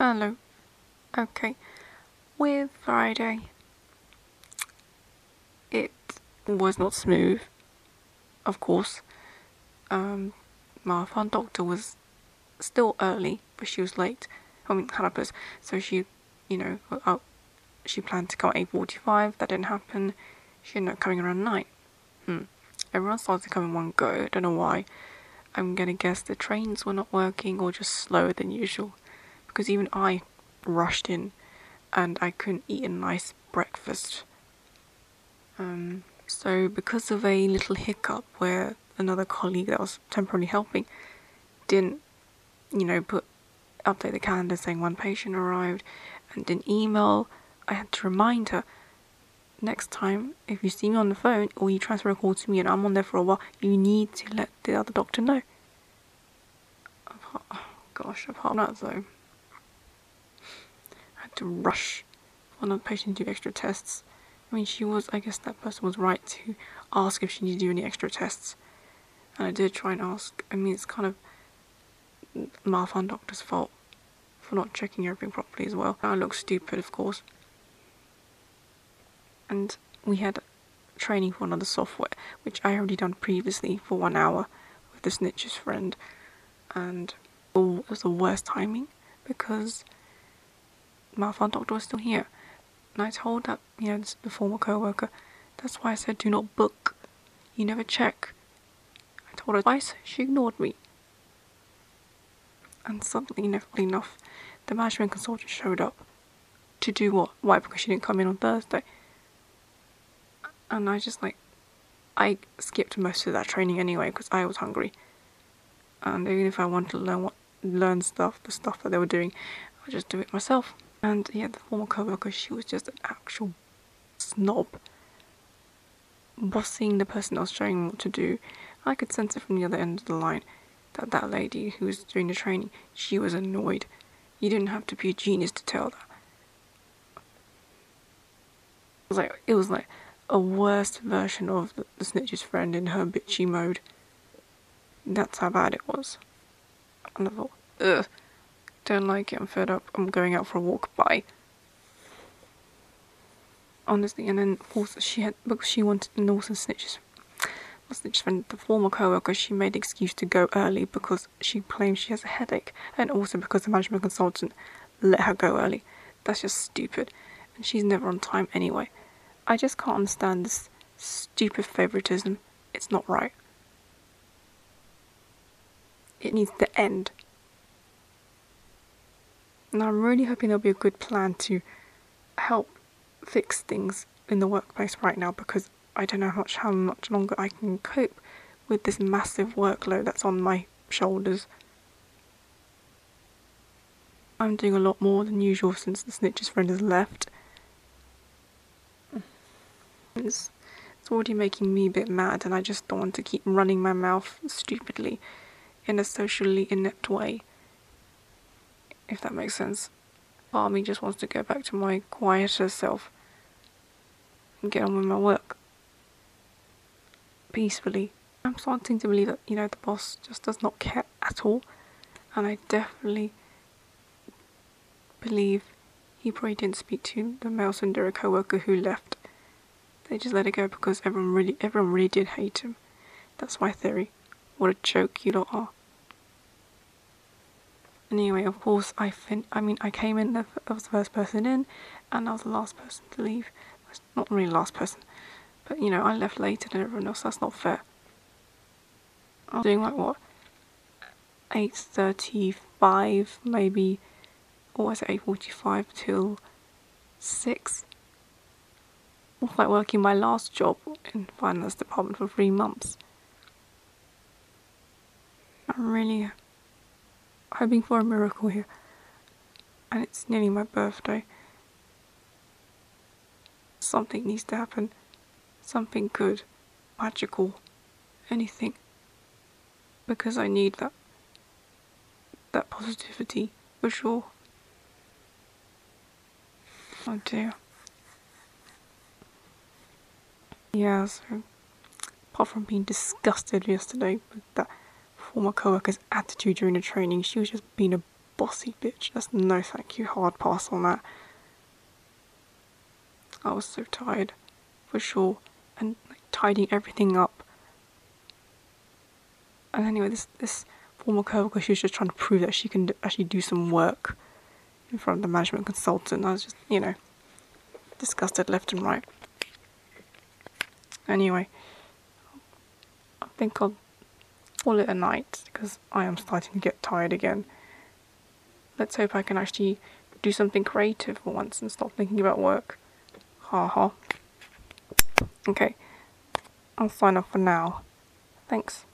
Hello. Okay. With Friday, it was not smooth, of course. Um, my fun doctor was still early, but she was late. I mean, calipers. So she, you know, uh, she planned to come at 8.45. That didn't happen. She ended up coming around 9. Hmm. Everyone started to come in one go. I don't know why. I'm gonna guess the trains were not working or just slower than usual. Because even I rushed in and I couldn't eat a nice breakfast. Um, so, because of a little hiccup where another colleague that was temporarily helping didn't, you know, put update the calendar saying one patient arrived and didn't email, I had to remind her next time if you see me on the phone or you transfer a call to me and I'm on there for a while, you need to let the other doctor know. Oh, gosh, apart from that though to rush of the patient to do extra tests. I mean, she was, I guess that person was right to ask if she needed to do any extra tests. And I did try and ask. I mean, it's kind of Martha doctor's fault for not checking everything properly as well. I look stupid, of course. And we had training for another software, which I already done previously for one hour with this snitch's friend. And it was the worst timing because my fun doctor was still here. And I told that, you know, the former co-worker, that's why I said do not book. You never check. I told her twice, she ignored me. And suddenly, enough, enough, the management consultant showed up. To do what? Why? Because she didn't come in on Thursday. And I just like, I skipped most of that training anyway because I was hungry. And even if I wanted to learn what, learn stuff, the stuff that they were doing, I just do it myself. And yeah, the former co-worker, she was just an actual snob. Bossing the person that was showing what to do. I could sense it from the other end of the line that that lady who was doing the training, she was annoyed. You didn't have to be a genius to tell that. It was like it was like a worse version of the, the snitch's friend in her bitchy mode. That's how bad it was. And I thought, ugh don't like it, I'm fed up, I'm going out for a walk, bye. Honestly, and then course she had, because she wanted, and also snitches, not snitches friend, the former co-worker, she made excuse to go early because she claims she has a headache, and also because the management consultant let her go early. That's just stupid, and she's never on time anyway. I just can't understand this stupid favoritism. It's not right. It needs to end. And I'm really hoping there'll be a good plan to help fix things in the workplace right now because I don't know how much how much longer I can cope with this massive workload that's on my shoulders. I'm doing a lot more than usual since the snitch's friend has left. It's, it's already making me a bit mad and I just don't want to keep running my mouth stupidly in a socially inept way if that makes sense. Part of me just wants to go back to my quieter self and get on with my work peacefully. I'm starting to believe that, you know, the boss just does not care at all, and I definitely believe he probably didn't speak to the male Sundara co-worker who left. They just let it go because everyone really, everyone really did hate him. That's my theory. What a joke you lot are. Anyway, of course, I fin- I mean, I came in, I was the first person in, and I was the last person to leave. Not really last person, but you know, I left later than everyone else. That's not fair. I was doing like what, eight thirty-five, maybe, or was it eight forty-five till six? Was like working my last job in finance department for three months. I'm really hoping for a miracle here. And it's nearly my birthday. Something needs to happen. Something good, magical, anything. Because I need that that positivity for sure. Oh dear. Yeah, so apart from being disgusted yesterday with that former co-worker's attitude during the training. She was just being a bossy bitch. That's no thank you. Hard pass on that. I was so tired, for sure, and like, tidying everything up. And anyway, this this former co-worker, she was just trying to prove that she can actually do some work in front of the management consultant. I was just, you know, disgusted left and right. Anyway, I think I'll call it a night because I am starting to get tired again. Let's hope I can actually do something creative for once and stop thinking about work. Ha ha. Okay, I'll sign off for now. Thanks.